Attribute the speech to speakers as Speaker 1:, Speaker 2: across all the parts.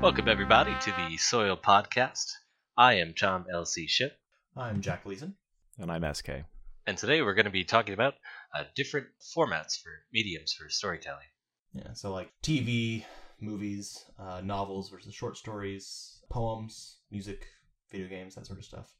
Speaker 1: Welcome, everybody, to the Soil Podcast. I am Tom L.C. Ship,
Speaker 2: I'm Jack Leeson.
Speaker 3: And I'm SK.
Speaker 1: and today we're going to be talking about uh, different formats for mediums for storytelling.
Speaker 2: Yeah, so like TV, movies, uh, novels versus short stories, poems, music, video games, that sort of stuff.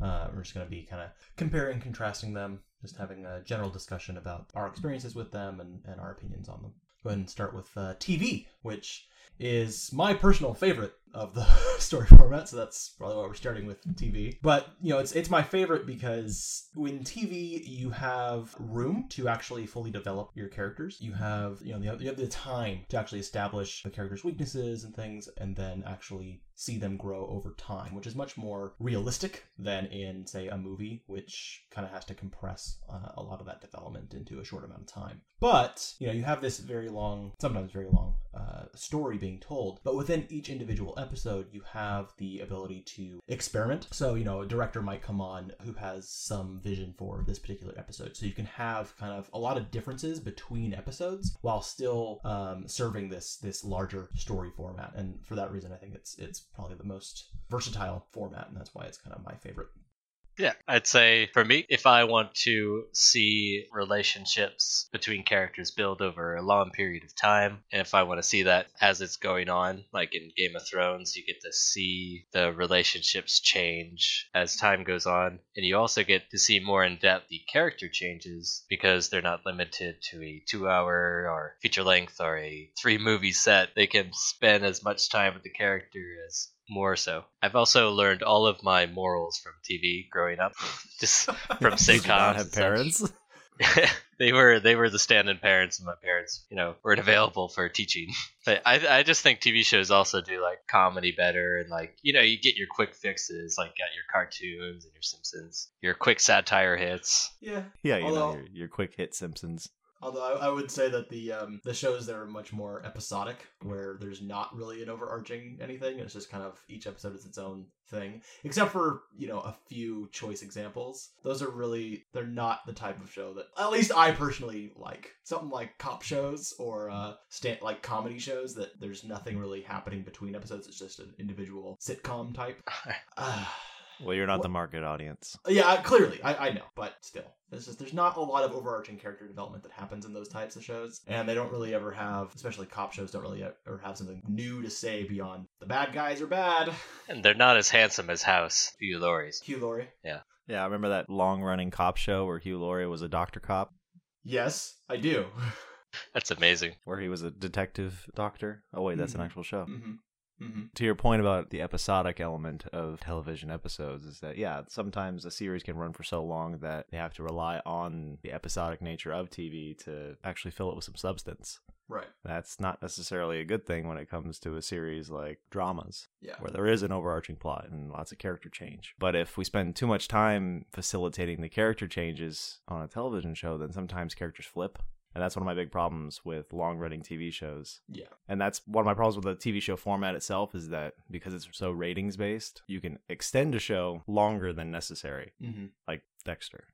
Speaker 2: Uh, we're just going to be kind of comparing, contrasting them, just having a general discussion about our experiences with them and, and our opinions on them. Go ahead and start with uh, TV, which is my personal favorite of the story format, so that's probably why we're starting with TV. But you know, it's it's my favorite because in TV you have room to actually fully develop your characters. You have you know you have, the time to actually establish the characters' weaknesses and things, and then actually see them grow over time, which is much more realistic than in say a movie, which kind of has to compress uh, a lot of that development into a short amount of time. But you know, you have this very long, sometimes very long uh, story being told, but within each individual episode, you have the ability to experiment. So, you know, a director might come on who has some vision for this particular episode. So you can have kind of a lot of differences between episodes while still um, serving this this larger story format. And for that reason, I think it's it's probably the most versatile format, and that's why it's kind of my favorite.
Speaker 1: Yeah, I'd say for me, if I want to see relationships between characters build over a long period of time, and if I want to see that as it's going on, like in Game of Thrones, you get to see the relationships change as time goes on, and you also get to see more in depth the character changes because they're not limited to a two hour or feature length or a three movie set. They can spend as much time with the character as more so. I've also learned all of my morals from TV growing up, just from
Speaker 3: Did you
Speaker 1: sitcoms.
Speaker 3: not have parents?
Speaker 1: they were they were the stand-in parents, and my parents, you know, weren't available for teaching. But I I just think TV shows also do like comedy better, and like you know you get your quick fixes, like got your cartoons and your Simpsons, your quick satire hits.
Speaker 2: Yeah.
Speaker 3: Yeah, you know, your, your quick hit Simpsons.
Speaker 2: Although I, I would say that the um, the shows that are much more episodic, where there's not really an overarching anything, it's just kind of each episode is its own thing. Except for you know a few choice examples. Those are really they're not the type of show that at least I personally like. Something like cop shows or uh, stand like comedy shows that there's nothing really happening between episodes. It's just an individual sitcom type. Uh,
Speaker 3: Well, you're not
Speaker 2: What-
Speaker 3: the market audience.
Speaker 2: yeah, I- clearly, I, I know, but still, it's just there's not a lot of overarching character development that happens in those types of shows, and they don't really ever have, especially cop shows, don't really ever have something new to say beyond the bad guys are bad.
Speaker 1: And they're not as handsome as House Hugh Laurie's.
Speaker 2: Hugh Laurie,
Speaker 3: Yeah, Yeah, I remember that long running cop show where Hugh Laurie was a doctor cop,
Speaker 2: yes, I do.
Speaker 1: That's amazing.
Speaker 3: where he was a detective doctor. Oh, wait, that's
Speaker 2: Mhm.
Speaker 3: an actual show.
Speaker 2: hmm hmm
Speaker 3: To your point about the episodic element of television episodes, is that, yeah, sometimes a series can run for so long that they have to rely on the episodic nature of TV to actually fill it with some substance.
Speaker 2: Right.
Speaker 3: That's not necessarily a good thing when it comes to a series like dramas.
Speaker 2: Yeah.
Speaker 3: where there is an overarching plot and lots of character change. But if we spend too much time facilitating the character changes on a television show, then sometimes characters flip. And that's one of my big problems with long running TV shows.
Speaker 2: Yeah.
Speaker 3: And that's one of my problems with the TV show format itself is that because it's so ratings based, you can extend a show longer than necessary,
Speaker 2: hmm
Speaker 3: like Dexter.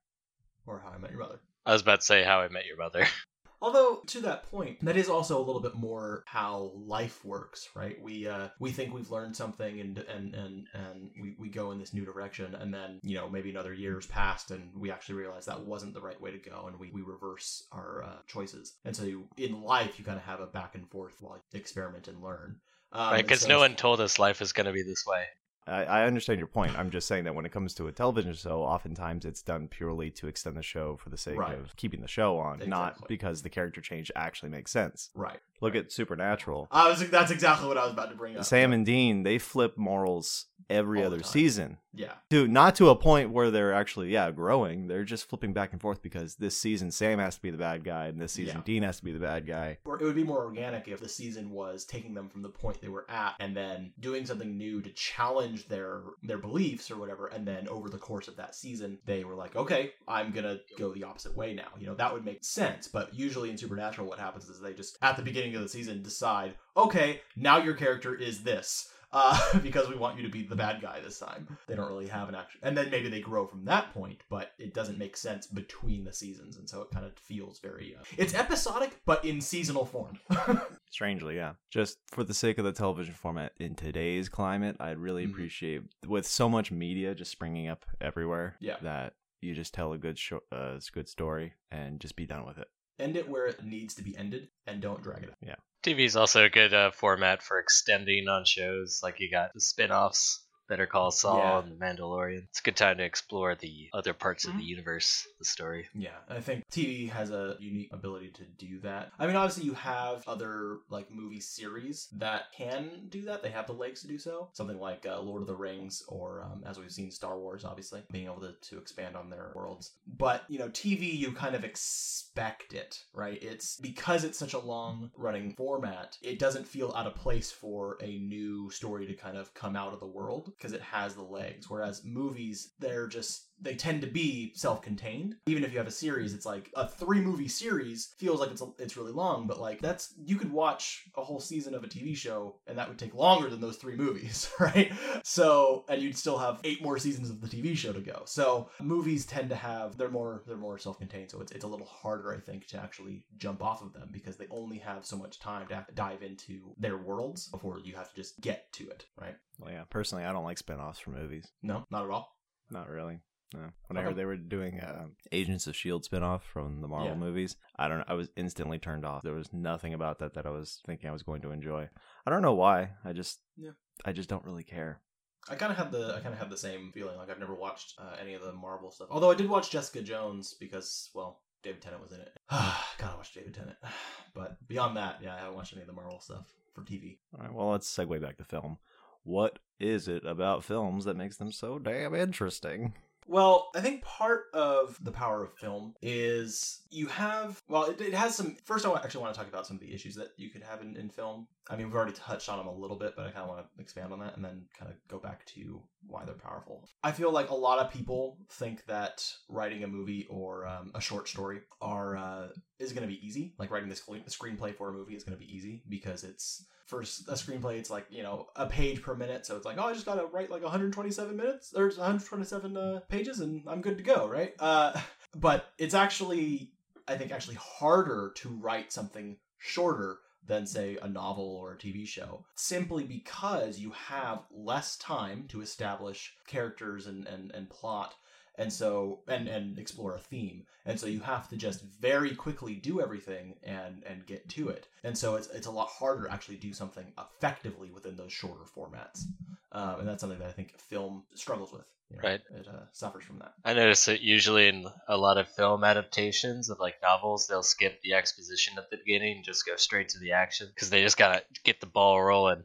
Speaker 2: Or How I Met Your Mother.
Speaker 1: I was about to say How I Met Your Mother.
Speaker 2: Although to that point, that is also a little bit more how life works, right? We uh, we think we've learned something and and and and we, we go in this new direction, and then you know maybe another year's passed, and we actually realize that wasn't the right way to go, and we, we reverse our uh, choices. And so you, in life, you kind of have a back and forth while you experiment and learn. Um,
Speaker 1: right? Because
Speaker 2: so-
Speaker 1: no one told us life is going to be this way.
Speaker 3: I, I understand your point. I'm just saying that when it comes to a television show, oftentimes it's done purely to extend the show for the sake
Speaker 2: Right.
Speaker 3: of keeping the show on, not
Speaker 2: Exactly.
Speaker 3: because the character change actually makes sense.
Speaker 2: right.
Speaker 3: Look at Supernatural.
Speaker 2: I was that's exactly what I was about to bring up.
Speaker 3: Sam and Dean, they flip morals every
Speaker 2: All
Speaker 3: other season.
Speaker 2: yeah,
Speaker 3: To not to a point where they're actually yeah growing. They're just flipping back and forth because this season Sam has to be the bad guy and this season
Speaker 2: Yeah.
Speaker 3: Dean has to be the bad guy.
Speaker 2: or it would be more organic if the season was taking them from the point they were at and then doing something new to challenge their their beliefs or whatever and then over the course of that season they were like okay i'm gonna go the opposite way now you know that would make sense but usually in supernatural what happens is they just at the beginning of the season decide okay now your character is this uh, because we want you to be the bad guy this time. They don't really have an action, and then maybe they grow from that point, but it doesn't make sense between the seasons, and so it kind of feels very. Uh, it's episodic, but in seasonal form.
Speaker 3: Strangely, yeah. Just for the sake of the television format in today's climate, I'd really
Speaker 2: Mhm.
Speaker 3: appreciate with so much media just springing up everywhere.
Speaker 2: Yeah.
Speaker 3: That you just tell a good show, uh, good story and just be done with it.
Speaker 2: End it where it needs to be ended, and don't drag it out. Yeah.
Speaker 1: TV is also a good uh, format for extending on shows. Like you got the spin-offs, Better Call Saul
Speaker 2: Yeah.
Speaker 1: and The Mandalorian. It's a good time to explore the other parts of
Speaker 2: Mhm.
Speaker 1: the universe, the story.
Speaker 2: Yeah, I think TV has a unique ability to do that. I mean, obviously, you have other like movie series that can do that. They have the legs to do so. Something like uh, Lord of the Rings, or um, as we've seen, Star Wars, obviously being able to, to expand on their worlds. But you know, TV, you kind of expect it, right? It's because it's such a long running format. It doesn't feel out of place for a new story to kind of come out of the world because it has the legs. Whereas movies, they're just they tend to be self-contained. Even if you have a series, it's like a three-movie series feels like it's a, it's really long, but like that's you could watch a whole season of a TV show and that would take longer than those three movies, right? So, and you'd still have eight more seasons of the TV show to go. So, movies tend to have they're more they're more self-contained, so it's it's a little harder I think to actually jump off of them because they only have so much time to dive into their worlds before you have to just get to it, right?
Speaker 3: Well, yeah. Personally, I don't like spin-offs for movies.
Speaker 2: No, not at all.
Speaker 3: Not really. No. When I heard they were doing uh, Agents of Shield spinoff from the Marvel
Speaker 2: Yeah.
Speaker 3: movies, I don't know. I was instantly turned off. There was nothing about that that I was thinking I was going to enjoy. I don't know why. I just,
Speaker 2: Yeah.
Speaker 3: I just don't really care.
Speaker 2: I kind of had the I kind of have the same feeling. Like I've never watched uh, any of the Marvel stuff. Although I did watch Jessica Jones because well, David Tennant was in it. Gotta watch David Tennant. But beyond that, yeah, I haven't watched any of the Marvel stuff for TV.
Speaker 3: All right. Well, let's segue back to film. What is it about films that makes them so damn interesting?
Speaker 2: Well, I think part of the power of film is you have, well, it, it has some. First, I actually want to talk about some of the issues that you could have in, in film. I mean, we've already touched on them a little bit, but I kind of want to expand on that and then kind of go back to why they're powerful. I feel like a lot of people think that writing a movie or um, a short story are uh, is going to be easy. Like writing this screenplay for a movie is going to be easy because it's for a screenplay it's like you know a page per minute so it's like oh i just gotta write like 127 minutes or 127 uh, pages and i'm good to go right uh, but it's actually i think actually harder to write something shorter than say a novel or a tv show simply because you have less time to establish characters and, and, and plot and so and and explore a theme and so you have to just very quickly do everything and and get to it and so it's it's a lot harder to actually do something effectively within those shorter formats um, and that's something that i think film struggles with you know,
Speaker 1: Right.
Speaker 2: it uh, suffers from that
Speaker 1: I notice that usually in a lot of film adaptations of like novels, they'll skip the exposition at the beginning and just go straight to the action because they just gotta get the ball rolling.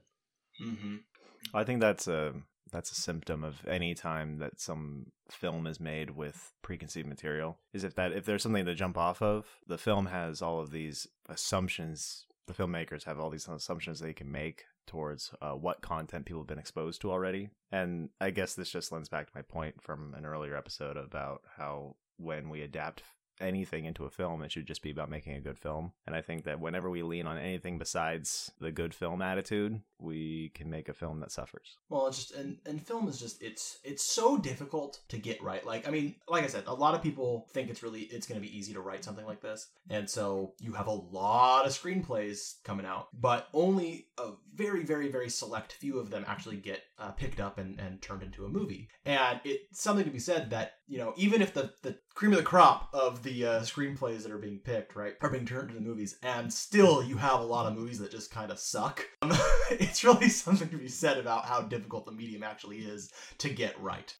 Speaker 2: mm-hmm.
Speaker 3: I think that's a that's a symptom of any time that some film is made with preconceived material. Is if that if there's something to jump off of, the film has all of these assumptions. The filmmakers have all these assumptions they can make towards uh, what content people have been exposed to already. And I guess this just lends back to my point from an earlier episode about how when we adapt anything into a film, it should just be about making a good film. And I think that whenever we lean on anything besides the good film attitude, we can make a film that suffers.
Speaker 2: Well, it's just and and film is just it's it's so difficult to get right. Like I mean, like I said, a lot of people think it's really it's going to be easy to write something like this, and so you have a lot of screenplays coming out, but only a very very very select few of them actually get uh, picked up and and turned into a movie. And it's something to be said that you know even if the the cream of the crop of the uh, screenplays that are being picked right are being turned into movies, and still you have a lot of movies that just kind of suck. Um, it's really something to be said about how difficult the medium actually is to get right.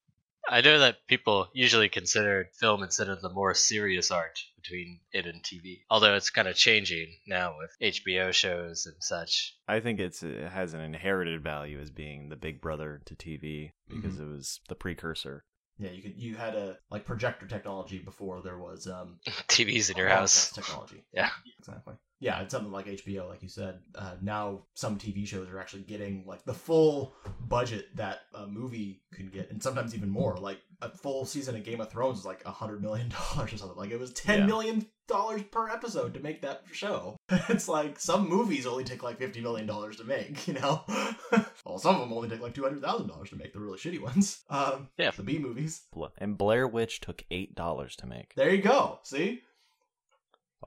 Speaker 1: I know that people usually consider film instead of the more serious art between it and TV, although it's kind of changing now with HBO shows and such.
Speaker 3: I think it's it has an inherited value as being the big brother to TV because it was the precursor.
Speaker 2: Yeah, you could you had a like projector technology before there was um
Speaker 1: TVs in your house.
Speaker 2: technology.
Speaker 1: Yeah.
Speaker 2: exactly. Yeah, it's something like HBO, like you said. Uh, now some TV shows are actually getting like the full budget that a movie could get, and sometimes even more. Like a full season of Game of Thrones is like a hundred million dollars or something. Like it was ten
Speaker 3: Yeah.
Speaker 2: million dollars per episode to make that show. it's like some movies only take like fifty million dollars to make. You know, Well, some of them only take like two hundred thousand dollars to make the really shitty ones. Um,
Speaker 1: Yeah.
Speaker 2: the B movies.
Speaker 3: And Blair Witch took eight dollars to make.
Speaker 2: There you go. See,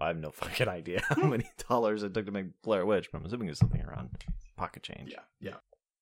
Speaker 3: I have no fucking idea how many dollars it took to make Blair Witch, but I'm assuming it's something around pocket change.
Speaker 2: Yeah, yeah.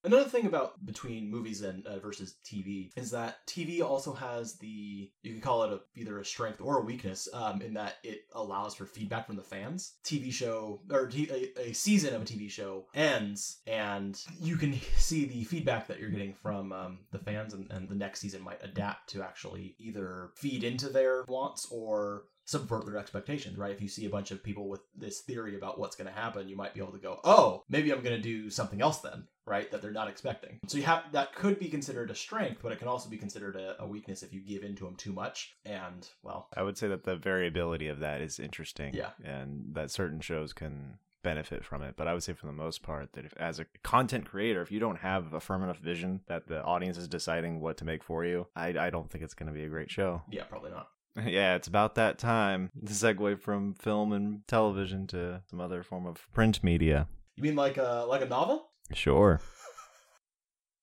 Speaker 2: Another thing about between movies and uh, versus TV is that TV also has the you can call it a, either a strength or a weakness um, in that it allows for feedback from the fans. TV show or t- a, a season of a TV show ends and you can see the feedback that you're getting from um, the fans, and, and the next season might adapt to actually either feed into their wants or subvert their expectations, right? If you see a bunch of people with this theory about what's going to happen, you might be able to go, "Oh, maybe I'm going to do something else then." Right, that they're not expecting. So you have that could be considered a strength, but it can also be considered a, a weakness if you give into them too much. And well,
Speaker 3: I would say that the variability of that is interesting.
Speaker 2: Yeah.
Speaker 3: And that certain shows can benefit from it. But I would say for the most part that if as a content creator, if you don't have a firm enough vision that the audience is deciding what to make for you, I, I don't think it's going to be a great show.
Speaker 2: yeah, probably not.
Speaker 3: Yeah, it's about that time to segue from film and television to some other form of print media.
Speaker 2: You mean like a like a novel?
Speaker 3: Sure.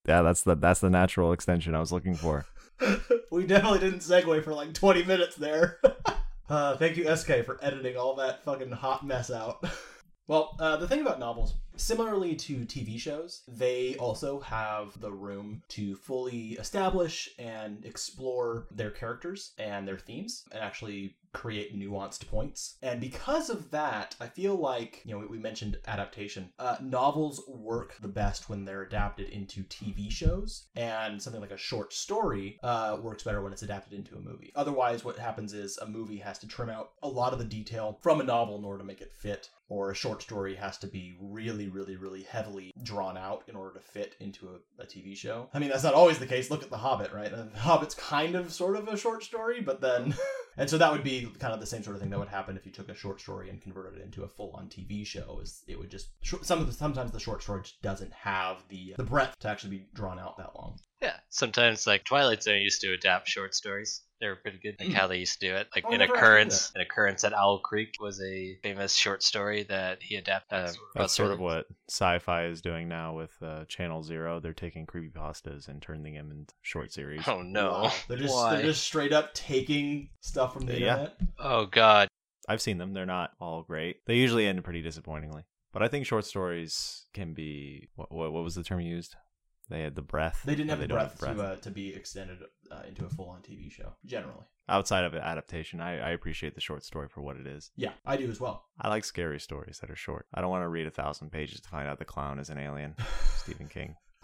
Speaker 3: Yeah, that's the that's the natural extension I was looking for.
Speaker 2: we definitely didn't segue for like 20 minutes there. uh, thank you, SK, for editing all that fucking hot mess out. well, uh, the thing about novels, similarly to TV shows, they also have the room to fully establish and explore their characters and their themes and actually create nuanced points. And because of that, I feel like, you know, we, mentioned adaptation. Uh, novels work the best when they're adapted into TV shows, and something like a short story uh, works better when it's adapted into a movie. Otherwise, what happens is a movie has to trim out a lot of the detail from a novel in order to make it fit, or a short story has to be really, really, really heavily drawn out in order to fit into a, a TV show. I mean, that's not always the case. Look at The Hobbit, right? The Hobbit's kind of sort of a short story, but then. And so that would be kind of the same sort of thing that would happen if you took a short story and converted it into a full-on TV show. Is it would just some of the sometimes the short story doesn't have the the breadth to actually be drawn out that long.
Speaker 1: Yeah, sometimes like Twilight Zone used to adapt short stories. They were pretty good. Like
Speaker 2: Mm.
Speaker 1: how they used to do it. Like
Speaker 2: Oh,
Speaker 1: an occurrence, an occurrence at Owl Creek was a famous short story that he adapted. Um,
Speaker 3: That's sort of what Syfy is doing now with uh, Channel Zero. They're taking creepypastas and turning them into short series.
Speaker 1: Oh no!
Speaker 2: Wow. They're just
Speaker 1: Why?
Speaker 2: they're just straight up taking stuff from the
Speaker 3: Yeah.
Speaker 2: internet.
Speaker 1: Oh god!
Speaker 3: I've seen them. They're not all great. They usually end pretty disappointingly. But I think short stories can be what what, what was the term used? They had the breath.
Speaker 2: They didn't have the
Speaker 3: don't
Speaker 2: breadth, to uh, to be extended uh, into a full-on TV show. Generally,
Speaker 3: Outside of adaptation, I, I appreciate the short story for what it is.
Speaker 2: yeah, I do as well.
Speaker 3: I like scary stories that are short. I don't want to read a thousand pages to find out the clown is an alien. Stephen King.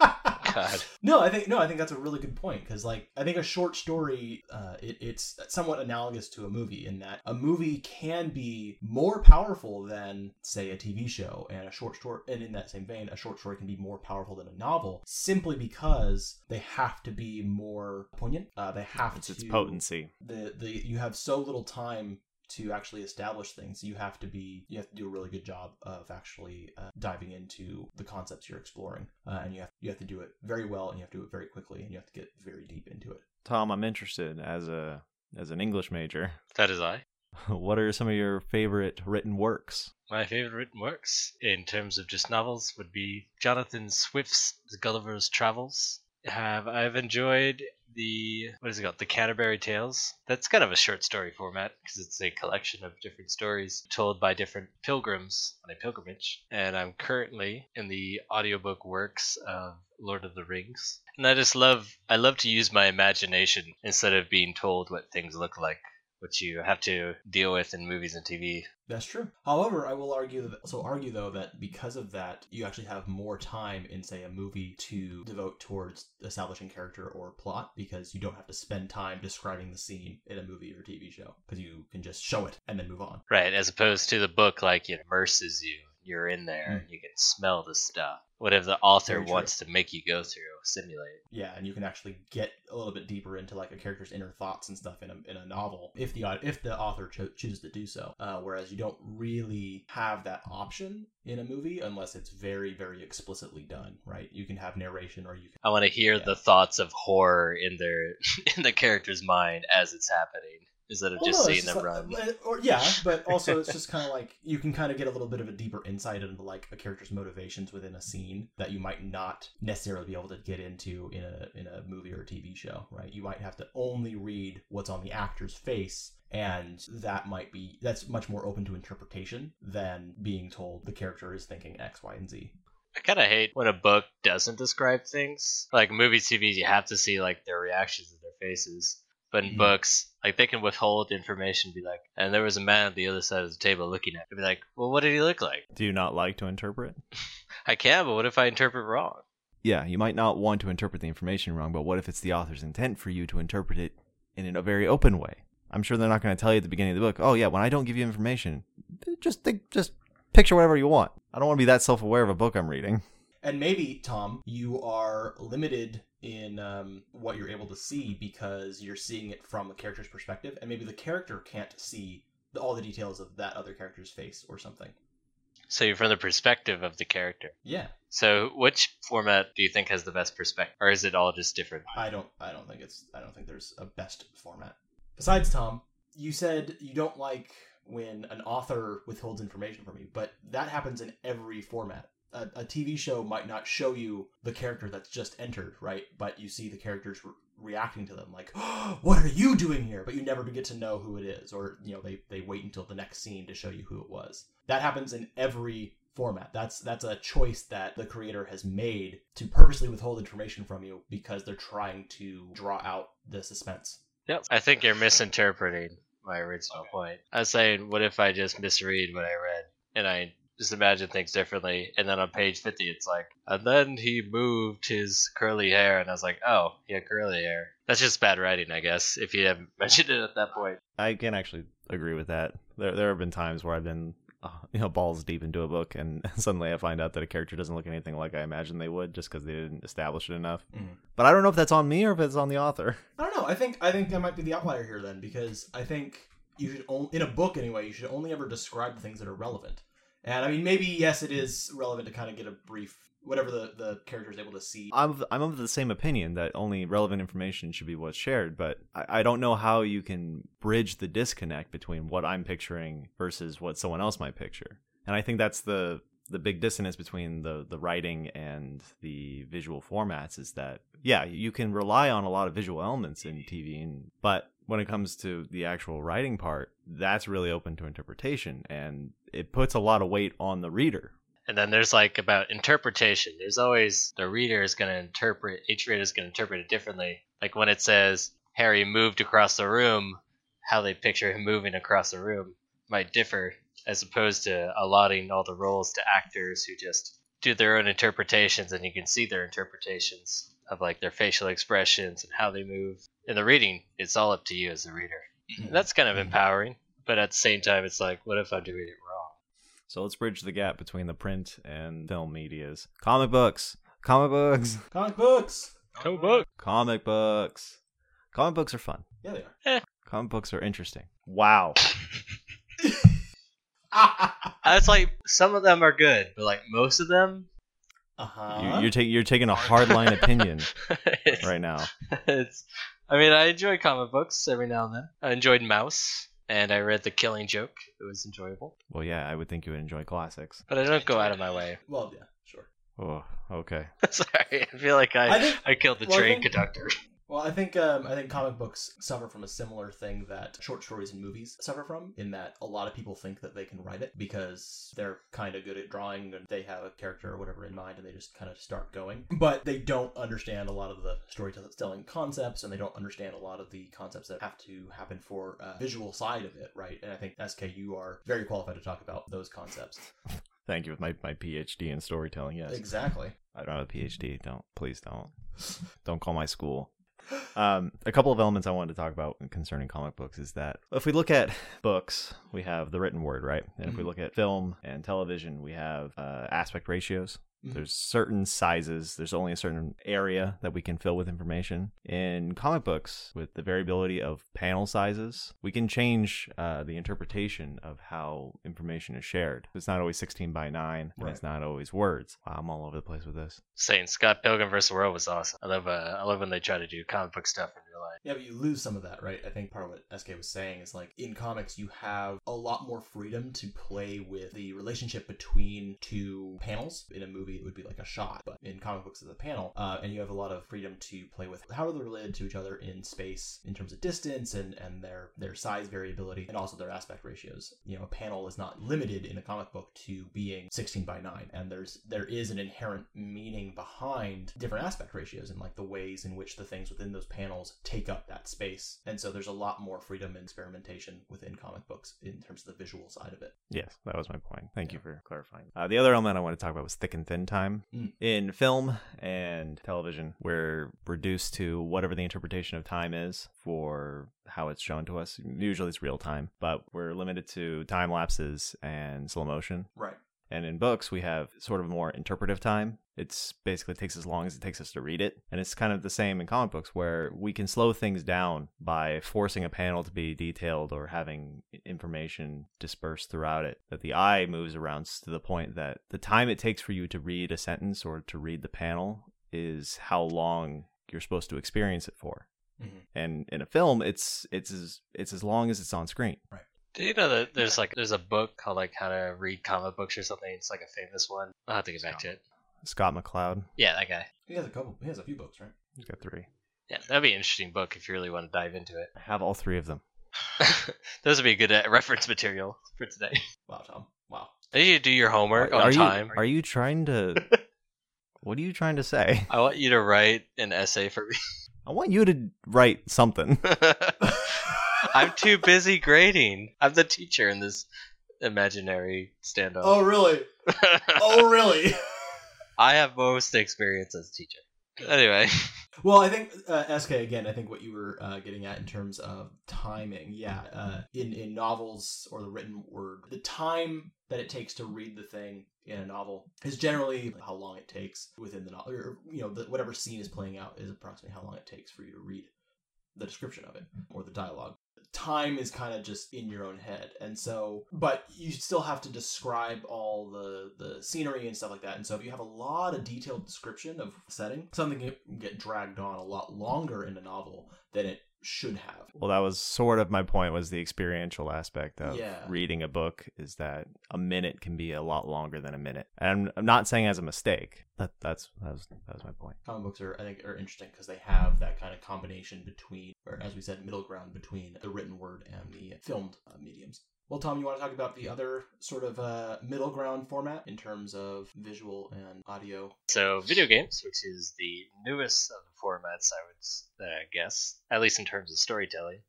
Speaker 1: God.
Speaker 2: No, I think no, I think that's a really good point because, like, I think a short story, uh, it, it's somewhat analogous to a movie in that a movie can be more powerful than, say, a TV show, and a short story, and in that same vein, a short story can be more powerful than a novel simply because they have to be more poignant. Uh, they have
Speaker 3: It's
Speaker 2: to
Speaker 3: its potency.
Speaker 2: the the you have so little time to actually establish things you have to be you have to do a really good job of actually uh, diving into the concepts you're exploring uh, and you have you have to do it very well and you have to do it very quickly and you have to get very deep into it
Speaker 3: Tom, I'm interested as a as an English major.
Speaker 1: That is I.
Speaker 3: What are some of your favorite written works?
Speaker 1: My favorite written works in terms of just novels would be Jonathan Swift's Gulliver's Travels. Have I've enjoyed the what is it called? The Canterbury Tales. That's kind of a short story format because it's a collection of different stories told by different pilgrims on a pilgrimage. And I'm currently in the audiobook works of Lord of the Rings. And I just love I love to use my imagination instead of being told what things look like, which you have to deal with in movies and TV.
Speaker 2: that's true however i will argue that, so argue though that because of that you actually have more time in say a movie to devote towards establishing character or plot because you don't have to spend time describing the scene in a movie or tv show because you can just show it and then move on
Speaker 1: Right, as opposed to the book, like it immerses you. You're in there,
Speaker 2: Mm.
Speaker 1: and you can smell the stuff. What if the author wants to make you go through, simulate?
Speaker 2: Yeah, and you can actually get a little bit deeper into like a character's inner thoughts and stuff in a, in a novel if the if the author cho- chooses to do so. Uh, whereas you don't really have that option in a movie unless it's very very explicitly done. Right? You can have narration or you can.
Speaker 1: I want to hear
Speaker 2: Yeah.
Speaker 1: the thoughts of horror in their in the character's mind as it's happening instead of
Speaker 2: Well,
Speaker 1: just
Speaker 2: no,
Speaker 1: seeing
Speaker 2: it's
Speaker 1: them
Speaker 2: just
Speaker 1: run.
Speaker 2: Uh, or yeah, but also it's just kind of like you can kind of get a little bit of a deeper insight into like a character's motivations within a scene that you might not necessarily be able to get into in a in a movie or a TV show, right? You might have to only read what's on the actor's face and that might be that's much more open to interpretation than being told the character is thinking X, Y, and Z.
Speaker 1: I kind of hate when a book doesn't describe things. Like movies, TVs, you have to see like their reactions to their faces. But in
Speaker 2: Mhm.
Speaker 1: books, like they can withhold information, be like, and there was a man at the other side of the table looking at. me. Be like, well, what did he look like?
Speaker 3: Do you not like to interpret?
Speaker 1: I can, but what if I interpret wrong?
Speaker 3: Yeah, you might not want to interpret the information wrong, but what if it's the author's intent for you to interpret it in a very open way? I'm sure they're not going to tell you at the beginning of the book, "Oh yeah, when I don't give you information, just think, just picture whatever you want." I don't want to be that self-aware of a book I'm reading.
Speaker 2: And maybe, Tom, you are limited in um, what you're able to see because you're seeing it from the character's perspective, and maybe the character can't see the, all the details of that other character's face or something.
Speaker 1: So you're from the perspective of the character.
Speaker 2: Yeah,
Speaker 1: So which format do you think has the best perspective, or is it all just different?
Speaker 2: I don't, I don't think it's, I don't think there's a best format. Besides, Tom, you said you don't like when an author withholds information from you, but that happens in every format. A, a TV show might not show you the character that's just entered, right? But you see the characters re- reacting to them, like, oh, "What are you doing here?" But you never get to know who it is, or you know, they they wait until the next scene to show you who it was. That happens in every format. That's that's a choice that the creator has made to purposely withhold information from you because they're trying to draw out the suspense.
Speaker 1: Yep. I think you're misinterpreting my original
Speaker 2: Okay.
Speaker 1: point. I was saying, what if I just misread what I read and I just imagine things differently? And then on page 50, it's like, and then he moved his curly hair. And I was like, oh, he had curly hair. That's just bad writing, I guess, if you haven't mentioned it at that point.
Speaker 3: I can actually agree with that. There, there have been times where I've been, uh, you know, balls deep into a book, and suddenly I find out that a character doesn't look anything like I imagined they would, just because they didn't establish it enough.
Speaker 2: Mhm.
Speaker 3: But I don't know if that's on me or if it's on the author.
Speaker 2: I don't know. I think I think I might be the outlier here then because I think you should only in a book anyway. You should only ever describe the things that are relevant. And I mean, maybe yes, it is relevant to kind of get a brief whatever the the character is able to see.
Speaker 3: I'm of, I'm of the same opinion that only relevant information should be what's shared, but I, I don't know how you can bridge the disconnect between what I'm picturing versus what someone else might picture. And I think that's the the big dissonance between the the writing and the visual formats is that yeah, you can rely on a lot of visual elements in TV, and, but when it comes to the actual writing part, that's really open to interpretation, and it puts a lot of weight on the reader.
Speaker 1: And then there's like about interpretation. There's always the reader is going to interpret, each reader is going to interpret it differently. Like when it says Harry moved across the room, how they picture him moving across the room might differ as opposed to allotting all the roles to actors who just do their own interpretations and you can see their interpretations of like their facial expressions and how they move. In the reading, it's all up to you as the reader. And that's kind of mm-hmm. empowering, but at the same time, it's like, what if I'm doing it wrong?
Speaker 3: So let's bridge the gap between the print and film medias. Comic books. Comic books.
Speaker 2: Comic books.
Speaker 1: Comic books,
Speaker 3: Comic books. Comic books are fun.
Speaker 2: Yeah, they are. Eh.
Speaker 3: Comic books are interesting. Wow.
Speaker 1: It's like some of them are good, but like most of them,
Speaker 2: Uh huh.
Speaker 3: You, you're taking you're taking a hardline opinion right now.
Speaker 1: it's. I mean, I enjoy comic books every now and then. I enjoyed Maus, and I read The Killing Joke. It was enjoyable,
Speaker 3: Well, yeah, I would think you would enjoy classics.
Speaker 1: but I don't go out of my way.
Speaker 2: well, yeah, sure.
Speaker 3: Oh, okay.
Speaker 1: Sorry, I feel like I
Speaker 2: I think
Speaker 1: I killed the
Speaker 2: well, I
Speaker 1: train
Speaker 2: think-
Speaker 1: conductor.
Speaker 2: Well, I think um, I think comic books suffer from a similar thing that short stories and movies suffer from, in that a lot of people think that they can write it because they're kind of good at drawing and they have a character or whatever in mind, and they just kind of start going. But they don't understand a lot of the storytelling concepts, and they don't understand a lot of the concepts that have to happen for a visual side of it, right? And I think SK, you are very qualified to talk about those concepts.
Speaker 3: Thank you with my, my PhD in storytelling. Yes,
Speaker 2: Exactly.
Speaker 3: I don't have a PhD. Don't please don't don't call my school. Um, a couple of elements I wanted to talk about concerning comic books is that if we look at books, we have the written word, right? And if we
Speaker 2: Mhm.
Speaker 3: look at film and television, we have uh, aspect ratios.
Speaker 2: Mhm.
Speaker 3: There's certain sizes. There's only a certain area that we can fill with information. In comic books, with the variability of panel sizes, we can change uh, the interpretation of how information is shared. It's not always 16 by 9, and it's not always words. Wow, I'm all over the place with this.
Speaker 1: Saying Scott Pilgrim vs. the World was awesome. I love uh, I love when they try to do comic book stuff in real life.
Speaker 2: Yeah, but you lose some of that, right? I think part of what SK was saying is like in comics, you have a lot more freedom to play with the relationship between two panels. In a movie, it would be like a shot, but in comic books, it's a panel. Uh, and you have a lot of freedom to play with how are they related to each other in space in terms of distance and, and their, their size variability and also their aspect ratios. You know, a panel is not limited in a comic book to being 16 by 9, and there's there is an inherent meaning behind different aspect ratios and like the ways in which the things within those panels take up that space. And so there's a lot more freedom and experimentation within comic books in terms of the visual side of it.
Speaker 3: Yes, that was my point. Thank you for clarifying. Uh, the other element I want to talk about was thick and thin time.
Speaker 2: Mm.
Speaker 3: In film and television, we're reduced to whatever the interpretation of time is for how it's shown to us. Usually it's real time, but we're limited to time lapses and slow motion.
Speaker 2: Right.
Speaker 3: And in books, we have sort of more interpretive time. It's basically takes as long as it takes us to read it. And it's kind of the same in comic books where we can slow things down by forcing a panel to be detailed or having information dispersed throughout it. That the eye moves around to the point that the time it takes for you to read a sentence or to read the panel is how long you're supposed to experience it for.
Speaker 2: Mm-hmm.
Speaker 3: And in a film, it's it's as it's as long as it's on screen.
Speaker 1: Do you know that there's like there's a book called like How to Read Comic Books or something? It's like a famous one. I'll have to get back to it.
Speaker 3: Scott McCloud,
Speaker 1: Yeah, that guy.
Speaker 2: He has a couple, he has a few books, right?
Speaker 3: he's got three.
Speaker 1: Yeah, that'd be an interesting book if you really want to dive into it.
Speaker 3: I have all three of them.
Speaker 1: Those would be good uh, reference material for today.
Speaker 2: Wow, Tom. Wow.
Speaker 1: I need you to do your homework on
Speaker 3: are
Speaker 1: time.
Speaker 3: You, are you trying to? what are you trying to say?
Speaker 1: I want you to write an essay for me.
Speaker 3: I want you to write something.
Speaker 1: I'm too busy grading. I'm the teacher in this imaginary standoff.
Speaker 2: Oh, really? Oh, really?
Speaker 1: I have most experience as a teacher. Anyway,
Speaker 2: Well, I think uh, SK again. I think what you were uh, getting at in terms of timing, yeah, uh, in in novels or the written word, the time that it takes to read the thing in a novel is generally how long it takes within the novel, or you know, the, whatever scene is playing out is approximately how long it takes for you to read the description of it or the dialogue. Time is kind of just in your own head, and so, but you still have to describe all the the scenery and stuff like that. And so, if you have a lot of detailed description of setting, something can get dragged on a lot longer in a novel than it should have.
Speaker 3: Well, that was sort of my point. Was the experiential aspect of
Speaker 2: Yeah.
Speaker 3: reading a book is that a minute can be a lot longer than a minute, and I'm, I'm not saying as a mistake. That that's that was that was my point.
Speaker 2: Comic books are, I think, are interesting because they have that kind of combination between, or as we said, middle ground between the written word and the filmed uh, mediums. Well, Tom, you want to talk about the other sort of uh, middle ground format in terms of visual and audio?
Speaker 1: so video games, which is the newest of the formats, I would uh, guess, at least in terms of storytelling.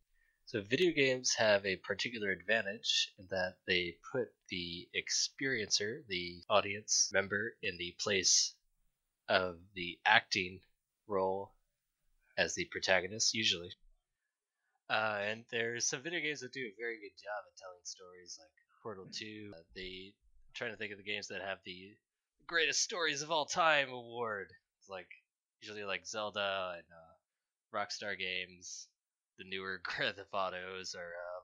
Speaker 1: So video games have a particular advantage in that they put the experiencer, the audience member, in the place of the acting role as the protagonist, usually. Uh, and there's some video games that do a very good job at telling stories, like Portal 2. Uh, they I'm trying to think of the games that have the greatest stories of all time award. It's like usually like Zelda and uh, Rockstar games, the newer Grand Theft Autos, or um,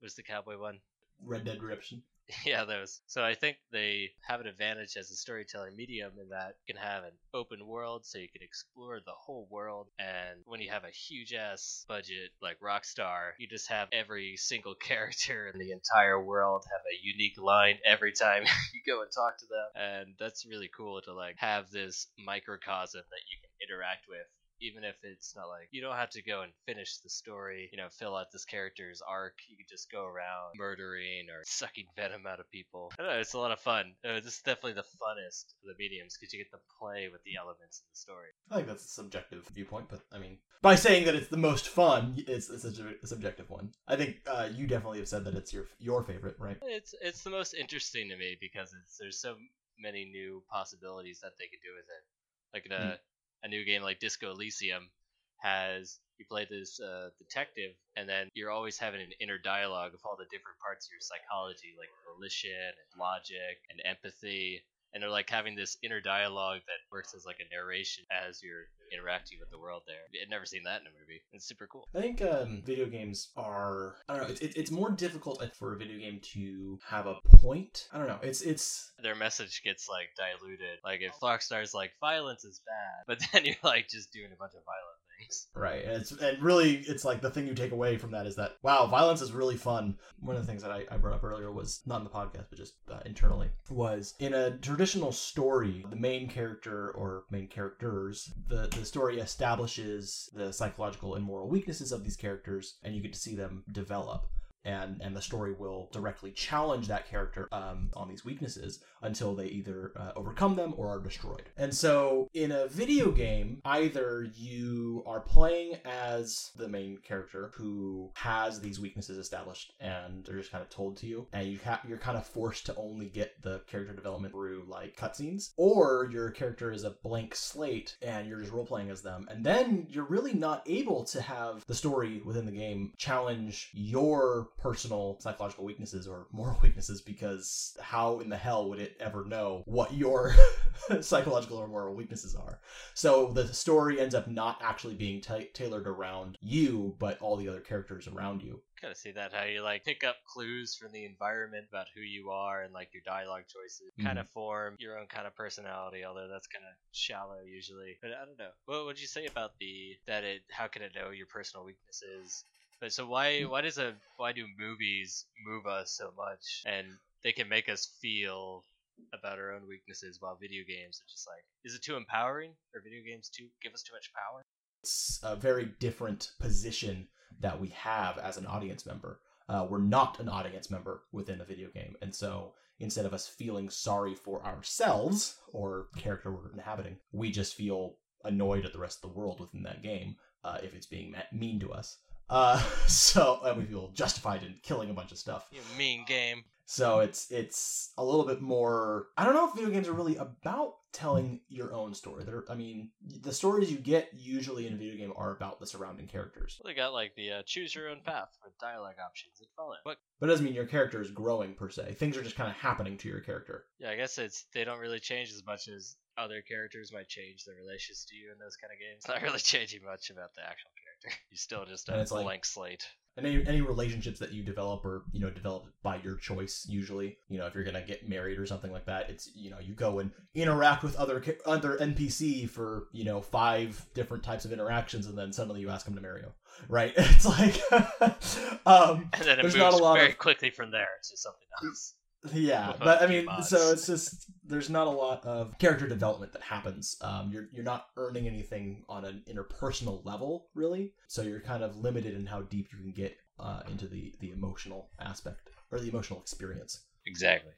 Speaker 1: what's the cowboy one?
Speaker 2: Red Dead Redemption.
Speaker 1: yeah, those. So I think they have an advantage as a storytelling medium in that you can have an open world, so you can explore the whole world. And when you have a huge ass budget like Rockstar, you just have every single character in the entire world have a unique line every time you go and talk to them, and that's really cool to like have this microcosm that you can interact with even if it's not like you don't have to go and finish the story, you know, fill out this character's arc. You can just go around murdering or sucking venom out of people. I don't know, it's a lot of fun. Uh, this is definitely the funnest of the mediums because you get to play with the elements of the story.
Speaker 2: I think that's a subjective viewpoint, but I mean, by saying that it's the most fun, it's, it's a, a subjective one. I think uh, you definitely have said that it's your your favorite, right?
Speaker 1: It's it's the most interesting to me because it's there's so many new possibilities that they could do with it. Like in a a new game like Disco Elysium has you play this uh, detective and then you're always having an inner dialogue of all the different parts of your psychology like volition and logic and empathy and they're like having this inner dialogue that works as like a narration as you're interacting with the world there. I'd never seen that in a movie. It's super cool.
Speaker 2: I think um, video games are. I don't know. It's, it's more difficult for a video game to have a point. I don't know. It's it's
Speaker 1: their message gets like diluted. Like if Rockstar's like violence is bad, but then you're like just doing a bunch of violent things.
Speaker 2: Right, and it's and really, it's like the thing you take away from that is that wow, violence is really fun. One of the things that I, I brought up earlier was not in the podcast, but just uh, internally was in a traditional story, the main character or main characters, the the story establishes the psychological and moral weaknesses of these characters, and you get to see them develop and and the story will directly challenge that character um, on these weaknesses until they either uh, overcome them or are destroyed. And so, in a video game, either you are playing as the main character who has these weaknesses established, and they're just kind of told to you, and you ha- you're kind of forced to only get the character development through like cutscenes, or your character is a blank slate and you're just role playing as them, and then you're really not able to have the story within the game challenge your personal psychological weaknesses or moral weaknesses because how in the hell would it ever know what your psychological or moral weaknesses are? So the story ends up not actually being ta tailored around you, but all the other characters around you.
Speaker 1: Kind of see that how you like pick up clues from the environment about who you are and like your dialogue choices mm-hmm. kind of form your own kind of personality. Although that's kind of shallow usually. But I don't know. What would you say about the that it? How can it know your personal weaknesses? But so why why does a why do movies move us so much and they can make us feel about our own weaknesses while video games are just like is it too empowering or video games too give us too much power?
Speaker 2: It's a very different position that we have as an audience member. Uh, we're not an audience member within a video game, and so instead of us feeling sorry for ourselves or character we're inhabiting, we just feel annoyed at the rest of the world within that game uh, if it's being mean to us. Uh, so and we feel justified in killing a bunch of stuff.
Speaker 1: You mean game.
Speaker 2: So it's it's a little bit more. I don't know if video games are really about telling your own story. They're, I mean, the stories you get usually in a video game are about the surrounding characters.
Speaker 1: Well, they got like the uh, choose your own path with dialogue options and follow. But
Speaker 2: but it doesn't mean your character is growing per se. Things are just kind of happening to your character.
Speaker 1: Yeah, I guess it's they don't really change as much as other characters might change their relations to you in those kind of games. It's not really changing much about the actual character. You still just a blank like, slate.
Speaker 2: and any, any relationships that you develop or you know develop by your choice usually you know if you're gonna get married or something like that it's you know you go and interact with other other npc for you know five different types of interactions and then suddenly you ask them to marry you. Right? It's like um
Speaker 1: and then it there's not a lot very of, quickly from there to something else
Speaker 2: yeah but i mean so it's just there's not a lot of character development that happens. Um, you're you're not earning anything on an interpersonal level really. So you're kind of limited in how deep you can get uh, into the the emotional aspect or the emotional experience.
Speaker 1: Exactly.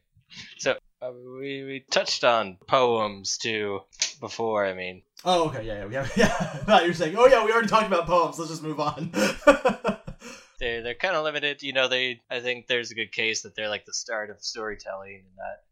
Speaker 1: So uh, we, we touched on poems too before i mean.
Speaker 2: Oh okay yeah yeah yeah, yeah. you're saying oh yeah we already talked about poems let's just move on
Speaker 1: they're they're kind of limited. You know, they I think there's a good case that they're like the start of storytelling, and that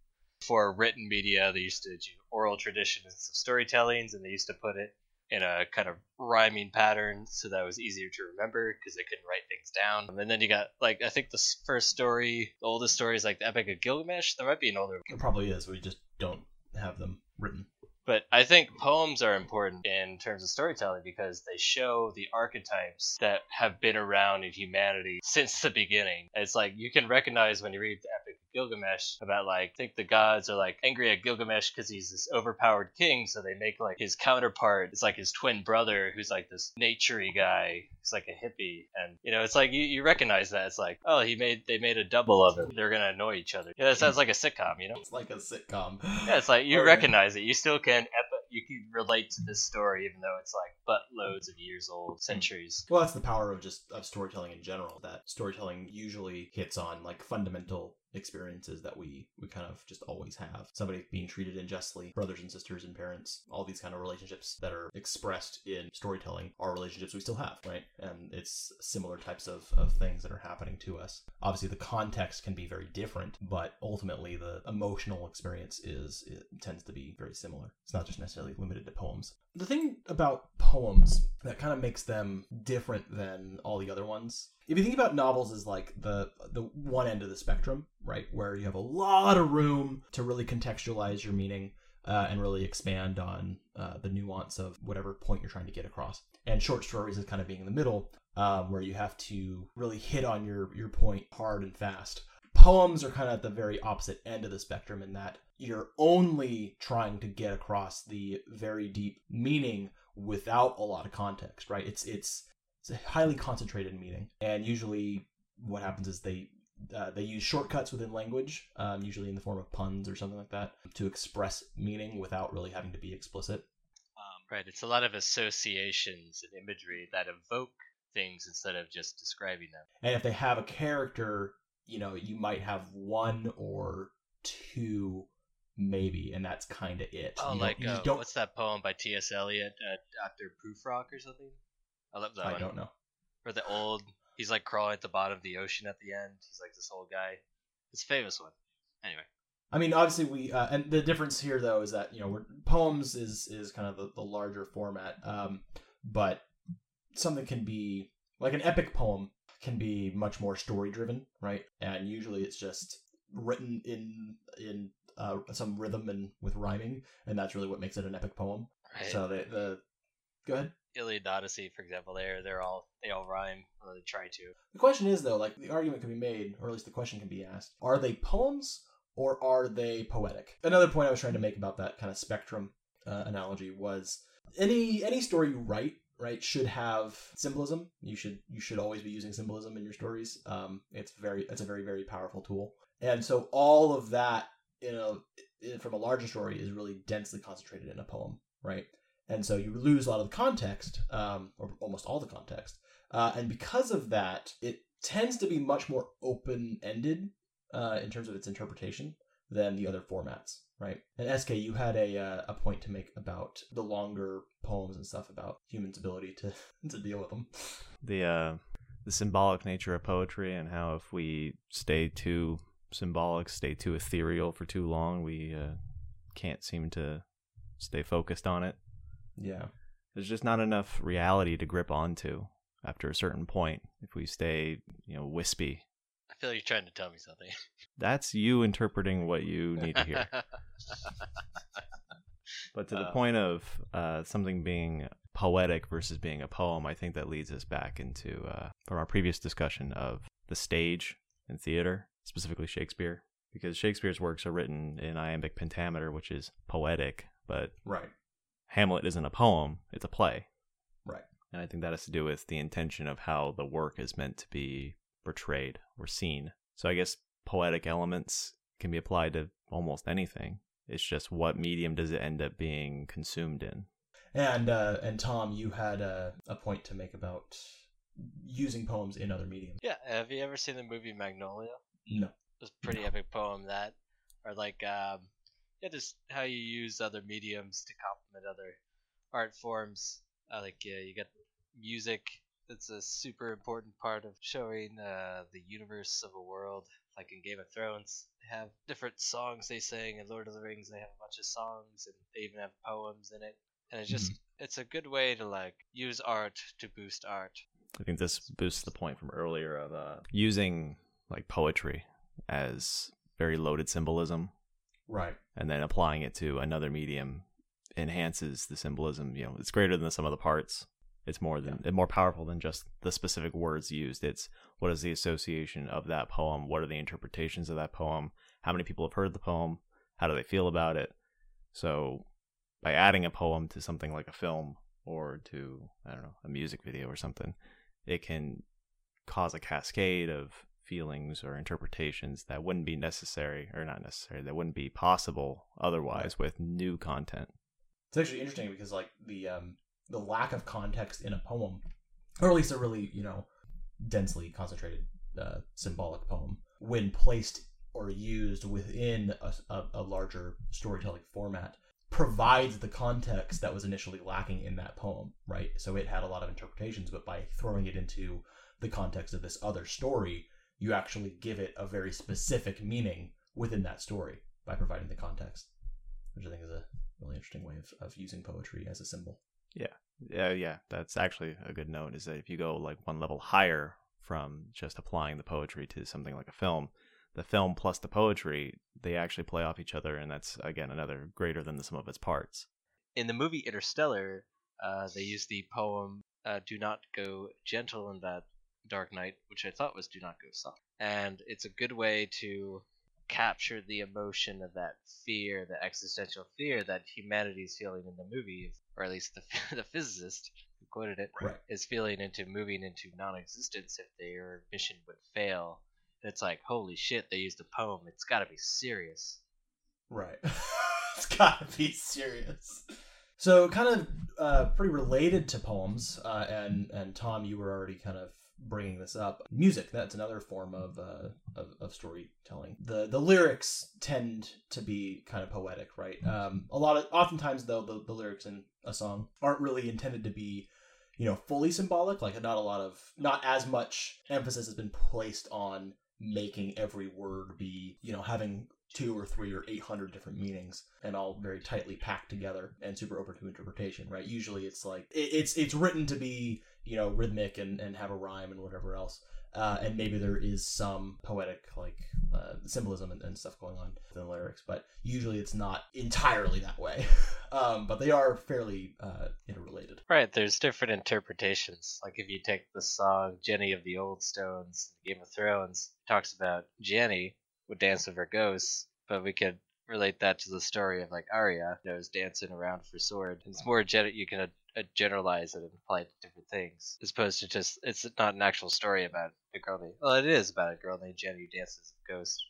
Speaker 1: for written media they used to do oral traditions of storytellings, and they used to put it in a kind of rhyming pattern so that was easier to remember because they couldn't write things down. And then you got like I think the first story, the oldest story is like the Epic of Gilgamesh. There might be an older.
Speaker 2: It probably is. We just don't have them written.
Speaker 1: But I think poems are important in terms of storytelling because they show the archetypes that have been around in humanity since the beginning. It's like you can recognize when you read the Epic Gilgamesh about like I think the gods are like angry at Gilgamesh because he's this overpowered king, so they make like his counterpart. It's like his twin brother who's like this naturey guy. He's like a hippie, and you know it's like you, you recognize that. It's like oh he made they made a double of him. They're gonna annoy each other. Yeah, that sounds like a sitcom. You know,
Speaker 2: it's like a sitcom.
Speaker 1: Yeah, it's like you recognize it. You still can eh, you can relate to this story even though it's like but loads of years old, centuries.
Speaker 2: Well, that's the power of just of storytelling in general. That storytelling usually hits on like fundamental experiences that we we kind of just always have. Somebody being treated unjustly brothers and sisters and parents all these kind of relationships that are expressed in storytelling are relationships we still have right? And it's similar types of, of things that are happening to us. Obviously the context can be very different but ultimately the emotional experience is it tends to be very similar. It's not just necessarily limited to poems the thing about poems that kind of makes them different than all the other ones if you think about novels as like the the one end of the spectrum right where you have a lot of room to really contextualize your meaning uh, and really expand on uh, the nuance of whatever point you're trying to get across. And short stories is kind of being in the middle um, where you have to really hit on your your point hard and fast. Poems are kind of at the very opposite end of the spectrum in that you're only trying to get across the very deep meaning without a lot of context, right? It's it's it's a highly concentrated meaning, and usually what happens is they uh, they use shortcuts within language, um, usually in the form of puns or something like that, to express meaning without really having to be explicit.
Speaker 1: Um, right. It's a lot of associations and imagery that evoke things instead of just describing them.
Speaker 2: And if they have a character, you know, you might have one or two, maybe, and that's kind of it.
Speaker 1: Oh,
Speaker 2: you
Speaker 1: like uh, what's that poem by T.S. Eliot, uh, Doctor Prufrock or something? I love that
Speaker 2: I
Speaker 1: one.
Speaker 2: don't know.
Speaker 1: Or the old, he's like crawling at the bottom of the ocean at the end. He's like this old guy. It's a famous one. Anyway.
Speaker 2: I mean, obviously, we uh, and the difference here though is that you know we're, poems is is kind of the, the larger format, um, but something can be like an epic poem can be much more story driven, right? And usually it's just written in in uh, some rhythm and with rhyming, and that's really what makes it an epic poem.
Speaker 1: Right.
Speaker 2: So the the go ahead.
Speaker 1: Iliad Odyssey, for example, they're they're all they all rhyme, or they try to.
Speaker 2: The question is though, like the argument can be made, or at least the question can be asked: Are they poems or are they poetic? Another point I was trying to make about that kind of spectrum uh, analogy was any any story you write, right, should have symbolism. You should you should always be using symbolism in your stories. Um, it's very it's a very very powerful tool, and so all of that in know from a larger story is really densely concentrated in a poem, right? And so you lose a lot of the context, um, or almost all the context. Uh, and because of that, it tends to be much more open ended uh, in terms of its interpretation than the other formats, right? And SK, you had a uh, a point to make about the longer poems and stuff about humans' ability to to deal with them.
Speaker 3: the uh the symbolic nature of poetry and how if we stay too symbolic, stay too ethereal for too long, we uh, can't seem to stay focused on it.
Speaker 2: Yeah,
Speaker 3: There's just not enough reality to grip onto after a certain point. If we stay, you know, wispy,
Speaker 1: I feel like you're trying to tell me something.
Speaker 3: that's you interpreting what you need to hear. But to the
Speaker 1: Uh,
Speaker 3: point of uh, something being poetic versus being a poem, I think that leads us back into uh, from our previous discussion of the stage and theater, specifically Shakespeare, because Shakespeare's works are written in iambic pentameter, which is poetic, but
Speaker 2: right,
Speaker 3: Hamlet isn't a poem; it's a play.
Speaker 2: right.
Speaker 3: And I think that has to do with the intention of how the work is meant to be portrayed or seen. So I guess poetic elements can be applied to almost anything. It's just what medium does it end up being consumed in?
Speaker 2: And uh, and Tom, you had a, a point to make about using poems in other mediums.
Speaker 1: yeah, have you ever seen the movie Magnolia?
Speaker 2: No.
Speaker 1: It's a pretty
Speaker 2: No.
Speaker 1: epic poem that, or like, um, yeah, just how you use other mediums to complement other art forms. Uh, like, yeah, you got music. That's a super important part of showing uh, the universe of a world. Like in Game of Thrones, they have different songs they sing. In Lord of the Rings, they have a bunch of songs, and they even have poems in it. And it's just, it's a good way to like use art to boost art.
Speaker 3: I think this boosts the point from earlier of uh, using like poetry as very loaded symbolism
Speaker 2: Right.
Speaker 3: and then applying it to another medium enhances the symbolism. You know, it's greater than the sum of the parts. It's more than more powerful than just the specific words used. It's what is the association of that poem? What are the interpretations of that poem? How many people have heard the poem? How do they feel about it? So, by adding a poem to something like a film or to I don't know a music video or something, it can cause a cascade of feelings or interpretations that wouldn't be necessary or not necessary that wouldn't be possible otherwise with new content.
Speaker 2: It's actually interesting because like the um the lack of context in a poem, or at least a really you know densely concentrated uh, symbolic poem, when placed or used within a, a, a larger storytelling format, provides the context that was initially lacking in that poem. Right. So it had a lot of interpretations, but by throwing it into the context of this other story, you actually give it a very specific meaning within that story by providing the context, which I think is a really interesting way of, of using poetry as a symbol.
Speaker 3: Yeah, yeah, yeah. that's actually a good note. Is that if you go like one level higher from just applying the poetry to something like a film, the film plus the poetry they actually play off each other, and that's again another greater than the sum of its parts.
Speaker 1: in the movie Interstellar, uh, they use the poem uh, "Do not go gentle in that dark night," which I thought was "Do not go soft," and it's a good way to capture the emotion of that fear, the existential fear that humanity is feeling in the movie, or at least the the physicist who quoted it
Speaker 2: Right.
Speaker 1: is feeling into moving into non-existence if their mission would fail. And it's like, holy shit, they used a poem. It's got to be serious.
Speaker 2: Right. it's gotta be serious. So, kind of uh, pretty related to poems, uh, and and Tom, you were already kind of bringing this up. Music. That's another form of uh, of, of storytelling. The the lyrics tend to be kind of poetic, right? Um, a lot of oftentimes though the, the lyrics in a song aren't really intended to be you know fully symbolic like not a lot of not as much emphasis has been placed on making every word be you know having two or three or eight hundred different meanings and all very tightly packed together and super open to interpretation right usually it's like it, it's it's written to be you know rhythmic and and have a rhyme and whatever else uh, and maybe there is some poetic like uh, symbolism and, and stuff going on in the lyrics but usually it's not entirely that way um, but they are fairly uh, interrelated
Speaker 1: Right, there's different interpretations. Like if you take the song Jenny of the Old Stones, Game of Thrones, talks about Jenny would dance with her ghosts, but we could relate that to the story of like Arya, that was dancing around for sword. It's more gen- you can uh, generalize it and apply it to different things, as opposed to just it's not an actual story about a girl named. Well, it is about a girl named Jenny who dances with ghosts,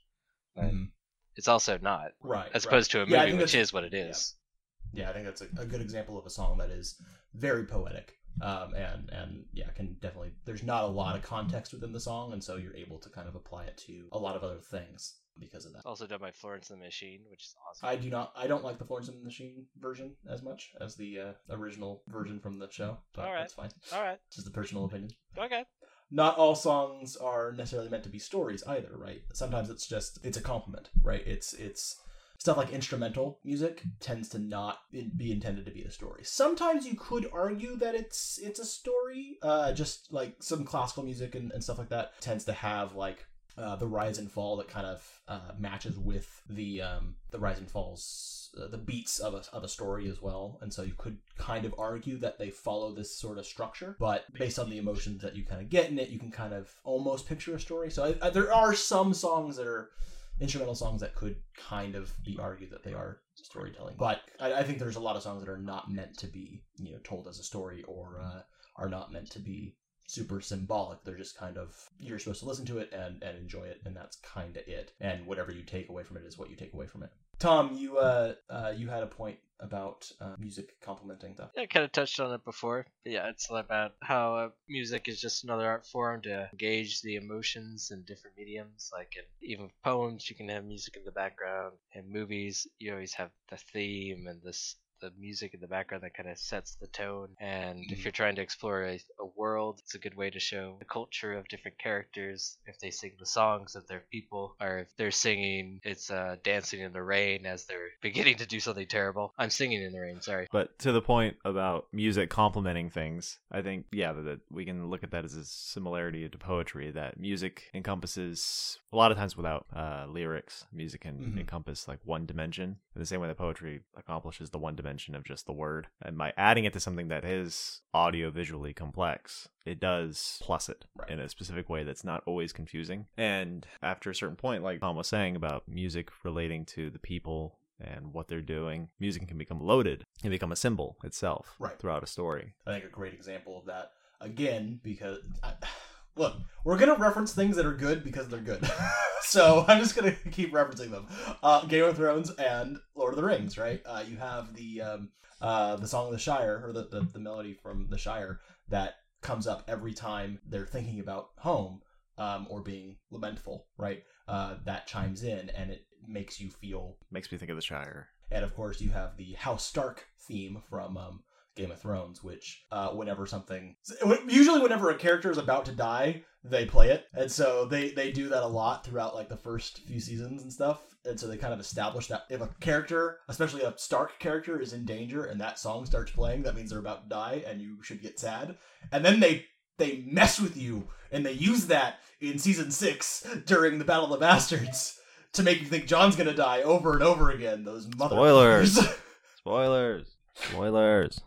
Speaker 1: but
Speaker 2: Mhm.
Speaker 1: it's also not,
Speaker 2: right
Speaker 1: as
Speaker 2: right.
Speaker 1: opposed to a movie,
Speaker 2: think
Speaker 1: which is what it is.
Speaker 2: yeah i think that's a, a good example of a song that is very poetic um, and and yeah can definitely there's not a lot of context within the song and so you're able to kind of apply it to a lot of other things because of that.
Speaker 1: Also done by Florence and the Machine, which is awesome.
Speaker 2: i do not i don't like the florence and the machine version as much as the uh, original version from the show but
Speaker 1: All right.
Speaker 2: that's fine.
Speaker 1: All right,
Speaker 2: just a personal opinion.
Speaker 1: Okay.
Speaker 2: not all songs are necessarily meant to be stories either right? Sometimes it's just it's a compliment right? It's it's stuff like instrumental music tends to not be intended to be a story. Sometimes you could argue that it's it's a story uh just like some classical music and, and stuff like that tends to have like uh, the rise and fall that kind of uh, matches with the um, the rise and falls uh, the beats of a, of a story as well. And so you could kind of argue that they follow this sort of structure but based on the emotions that you kind of get in it you can kind of almost picture a story. So I, I, there are some songs that are instrumental songs that could kind of be argued that they are storytelling. But I, I think there's a lot of songs that are not meant to be you know told as a story or uh, are not meant to be super symbolic they're just kind of you're supposed to listen to it and, and enjoy it and that's kind of it and whatever you take away from it is what you take away from it tom you uh, uh you had a point about uh, music complementing stuff
Speaker 1: Yeah, I kind of touched on it before. But yeah, it's about how uh, music is just another art form to engage the emotions in different mediums. Like in even poems, you can have music in the background. In movies, you always have the theme and this the music in the background that kind of sets the tone. And
Speaker 2: Mhm.
Speaker 1: if you're trying to explore a world, it's a good way to show the culture of different characters. If they sing the songs of their people, or if they're singing, it's uh, dancing in the rain as they're beginning to do something terrible. I'm singing in the rain. Sorry.
Speaker 3: But to the point about music complementing things, I think yeah that, that we can look at that as a similarity to poetry. That music encompasses a lot of times without uh, lyrics, music can
Speaker 2: Mhm.
Speaker 3: encompass like one dimension. In the same way that poetry accomplishes the one dimension of just the word, and by adding it to something that is audio visually complex, it does plus it
Speaker 2: Right.
Speaker 3: in a specific way that's not always confusing. And after a certain point, like Tom was saying about music relating to the people and what they're doing, music can become loaded and become a symbol itself
Speaker 2: Right.
Speaker 3: throughout a story.
Speaker 2: I think a great example of that again because I, look, we're gonna reference things that are good because they're good. so I'm just gonna keep referencing them. Uh, Game of Thrones and Lord of the Rings, right? Uh, you have the um, uh, the song of the Shire or the, the the melody from the Shire that comes up every time they're thinking about home um, or being lamentful, right? Uh, that chimes in and it makes you feel
Speaker 3: Makes me think of the Shire.
Speaker 2: and of course, you have the House Stark theme from um, Game of Thrones, which uh, whenever something, usually whenever a character is about to die, they play it, and so they they do that a lot throughout like the first few seasons and stuff. And so they kind of establish that if a character, especially a Stark character, is in danger and that song starts playing, that means they're about to die, and you should get sad. And then they they mess with you, and they use that in season six during the Battle of the Bastards to make you think Jon's gonna die over and over again. Those mother
Speaker 3: Spoilers. Spoilers. Spoilers.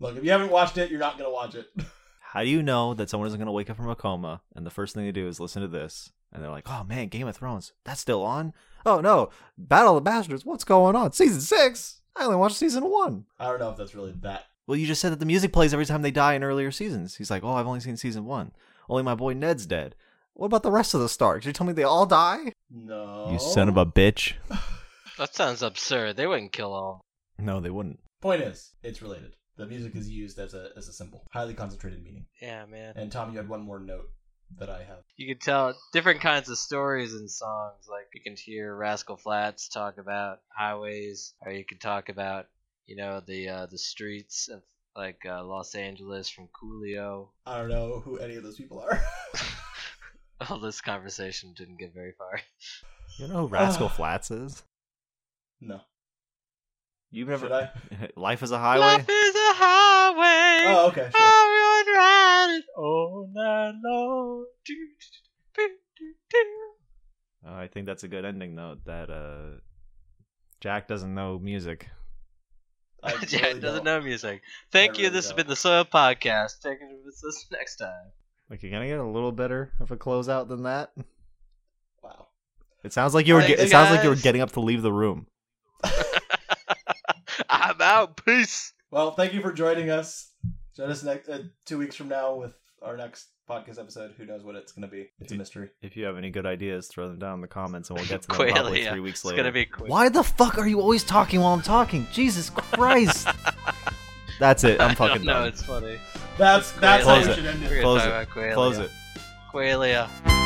Speaker 2: Look, if you haven't watched it, you're not gonna watch it.
Speaker 3: How do you know that someone isn't going to wake up from a coma and the first thing they do is listen to this and they're like, "Oh man, Game of Thrones, that's still on? Oh no, Battle of the Bastards, what's going on? Season six? I only watched season one."
Speaker 2: I don't know if that's really that.
Speaker 3: Well, you just said that the music plays every time they die in earlier seasons. He's like, "Oh, I've only seen season one. Only my boy Ned's dead." What about the rest of the Starks? You tell me they all die?
Speaker 2: No.
Speaker 3: You son of a bitch.
Speaker 1: That sounds absurd. They wouldn't kill all.
Speaker 3: No, they wouldn't.
Speaker 2: Point is, it's related. The music is used as a as a symbol, highly concentrated meaning.
Speaker 1: Yeah, man.
Speaker 2: And Tom, you had one more note that I have.
Speaker 1: You can tell different kinds of stories in songs. Like you can hear Rascal Flatts talk about highways, or you can talk about, you know, the uh, the streets of like uh, Los Angeles from Coolio.
Speaker 2: I don't know who any of those people are.
Speaker 1: Well, this conversation didn't get very far.
Speaker 3: You know who Rascal. Flatts is?
Speaker 2: no.
Speaker 3: You've
Speaker 2: Should
Speaker 3: never.
Speaker 2: I?
Speaker 3: Life is a highway.
Speaker 1: Life is a highway.
Speaker 2: Oh, okay, sure.
Speaker 1: I would ride it all night long. Do, do, do, do, do.
Speaker 3: Uh, I think that's a good ending note. That uh, Jack doesn't know music.
Speaker 2: I
Speaker 1: Jack
Speaker 2: really
Speaker 1: doesn't
Speaker 2: don't.
Speaker 1: know music. Thank
Speaker 2: I
Speaker 1: you.
Speaker 2: really
Speaker 1: this has
Speaker 2: don't.
Speaker 1: been the Soil Podcast. Take it with us next time.
Speaker 3: Like, you're gonna get a little better of a closeout than that.
Speaker 2: Wow.
Speaker 3: It sounds like you were.
Speaker 1: Thanks,
Speaker 3: Ge- it sounds like you were getting up to leave the room.
Speaker 1: I'm out. Peace.
Speaker 2: Well, thank you for joining us. Join us next uh, two weeks from now with our next podcast episode. Who knows what it's going to be? It's a mystery.
Speaker 3: If you have any good ideas, throw them down in the comments, and we'll get to them probably
Speaker 1: Qualia.
Speaker 3: three weeks
Speaker 1: It's
Speaker 3: later.
Speaker 1: gonna be quick.
Speaker 3: Why the fuck are you always talking while I'm talking? Jesus Christ! That's it. I'm fucking done.
Speaker 1: No, it's funny.
Speaker 2: That's that's how
Speaker 3: Close
Speaker 2: we
Speaker 3: it.
Speaker 2: should end
Speaker 1: We're
Speaker 2: it.
Speaker 3: Close it.
Speaker 1: about
Speaker 3: Close it.
Speaker 1: Qualia.